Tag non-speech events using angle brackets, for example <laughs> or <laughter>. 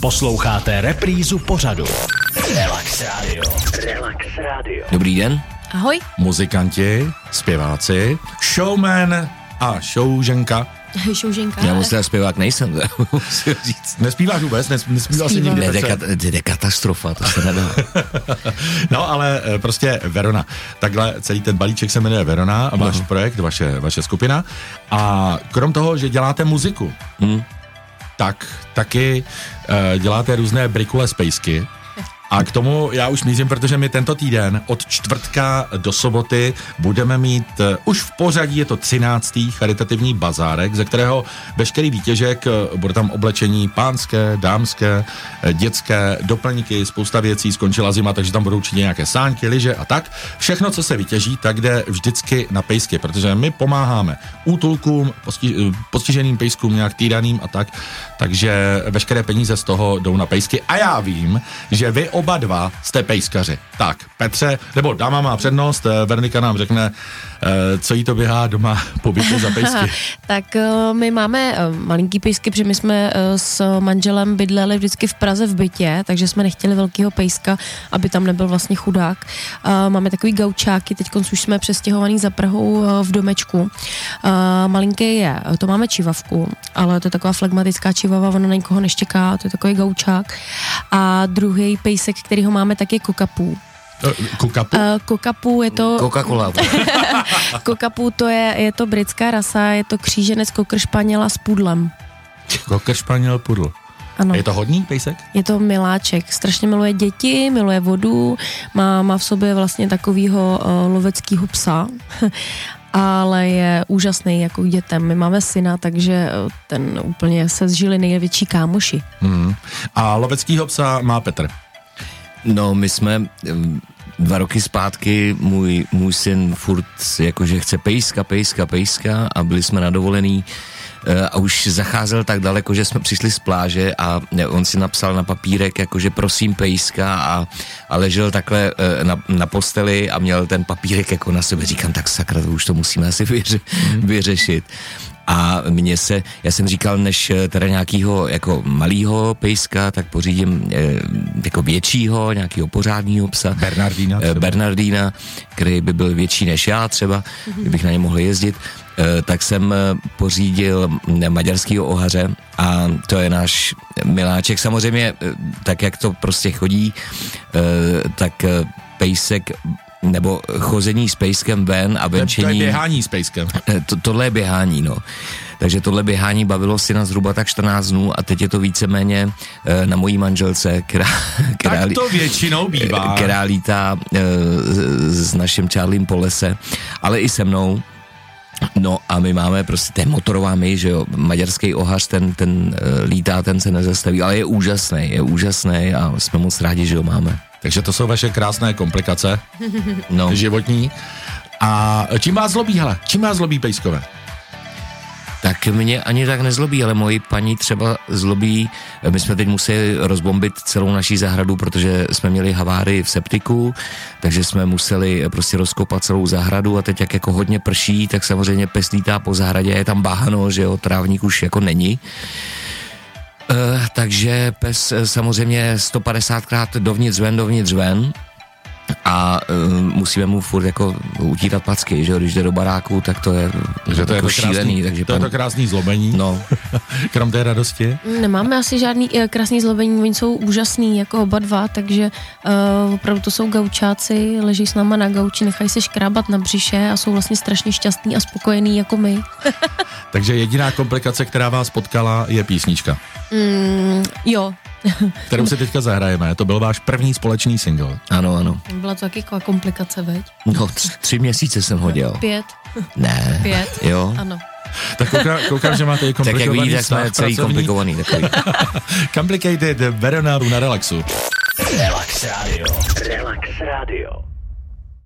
Posloucháte reprízu pořadu. Relax Radio. Relax Radio. Dobrý den, Ahoj. Muzikanti, zpěváci, showman a showženka. Šouženka. já moc teda zpěvák nejsem, <laughs> musím říct. Nespíváš vůbec? Nes, nespíval jsi nikdy? Ne, to je, katastrofa, to se nedá. <laughs> No, ale eh, prostě Verona. Takhle celý ten balíček se jmenuje Verona, váš projekt, vaše, vaše skupina. A krom toho, že děláte muziku, Hmm. Tak taky uh, děláte různé brikule spejsky. A k tomu já už mířím, protože my tento týden od čtvrtka do soboty budeme mít, uh, už v pořadí je to 13. charitativní bazárek, ze kterého veškerý výtěžek, uh, bude tam oblečení pánské, dámské, eh, dětské, doplňky, spousta věcí, skončila zima, takže tam budou určitě nějaké sánky, lyže a tak. Všechno, co se vytěží, tak jde vždycky na pejsky, protože my pomáháme útulkům, posti, eh, postiženým pejskům, nějak týraným a tak, takže veškeré peníze z toho jdou na pejsky. A já vím, že vy oba dva jste pejskaři. Tak, Petře, nebo dáma má přednost, eh, Vernika nám řekne, co jí to běhá doma po bytě za pejsky. <laughs> Tak eh, my máme eh, malinký pejsky, protože my jsme eh, s manželem bydleli vždycky v Praze v bytě, takže jsme nechtěli velkýho pejska, aby tam nebyl vlastně chudák. Eh, Máme takový gaučáky, teď už jsme přestěhovaný za Prahou eh, v domečku. Eh, Malinký je, to máme čivavku, ale to je taková flegmatická čivava, ona na nikoho neštěká, to je takový gaučák. A druhý pejsek, který ho máme, tak je kokapů. Eh, Kukapu? Uh, kokapů je to... Coca-Cola. <laughs> <laughs> Kokapu to je, je to britská rasa, je to kříženec kokr španěla s pudlem. Kokr španěl pudl. Ano. Je to hodný pejsek? Je to miláček, strašně miluje děti, miluje vodu, má, má v sobě vlastně takového uh, loveckého psa, <laughs> ale je úžasný jako k dětem. My máme syna, takže eh, ten úplně se zžili největší kámoši. Hmm. A loveckýho psa má Petr. No, my jsme dva roky zpátky, můj, můj syn furt jakože chce pejska, pejska, pejska a byli jsme na dovolený eh, a už zacházel tak daleko, že jsme přišli z pláže a ne, on si napsal na papírek, jakože prosím pejska a, a ležel takhle eh, na, na posteli a měl ten papírek jako na sebe. Říkám, tak sakra, to už to musíme asi vyře, vyřešit. A mně se, já jsem říkal, než eh, teda nějakýho jako malýho pejska, tak pořídím eh, jako většího, nějakýho pořádního psa. Bernardína Eh, třeba. Bernardína, který by byl větší než já třeba, kdybych na ně mohl jezdit. Eh, tak jsem pořídil maďarskýho ohaře a to je náš miláček. Samozřejmě, tak jak to prostě chodí, eh, tak pejsek nebo chození s pejskem ven a je, to je venčení... běhání s pejskem. Eh, To, tohle je běhání, no. Takže tohle běhání bavilo si na zhruba tak 14 dnů a teď je to víceméně eh, na mojí manželce, která, která, Tak to většinou bývá. která lítá eh, s naším Charliem po lese, ale i se mnou. No a my máme prostě, to je motorová my, že jo, maďarský ohař, ten, ten eh, lítá, ten se nezastaví, ale je úžasný, je úžasný a jsme moc rádi, že ho máme. Takže to jsou vaše krásné komplikace <laughs> No, životní. A čím vás zlobí, hele? Čím vás zlobí pejskové? Tak mě ani tak nezlobí, ale moji paní třeba zlobí. My jsme teď museli rozbombit celou naší zahradu, protože jsme měli havárii v septiku, takže jsme museli prostě rozkopat celou zahradu a teď jak jako hodně prší, tak samozřejmě pes lítá po zahradě, je tam báhano, že jo, trávník už jako není. Takže pes eh, samozřejmě 150krát dovnitř ven, dovnitř ven. A uh, musíme mu furt jako utírat packy, že jo, když jde do baráku, tak to je, Takže to je jako to krásný, šílený, takže to je pan- to krásný zlobení, no, <laughs> krom té radosti. Nemáme asi žádný eh, krásný zlobení, oni jsou úžasný, jako oba dva, takže uh, opravdu to jsou gaučáci, leží s náma na gauči, nechají se škrábat na břiše a jsou vlastně strašně šťastný a spokojený jako my. <laughs> Takže jediná komplikace, která vás potkala, je písnička, Mm, jo, <laughs> kterou si teďka zahrajeme. To byl váš první společný single. ano, ano. byla to taky taková komplikace, veď? No, tři, tři měsíce jsem ho dělal. Pět, Ne. pět, Jo. ano. Tak koukám, koukám že máte i Tak jak komplikovaný vidíte, jsme celý pracovní. komplikovaný takový. <laughs> Complicated Verona na relaxu. Relax Radio. Relax Radio.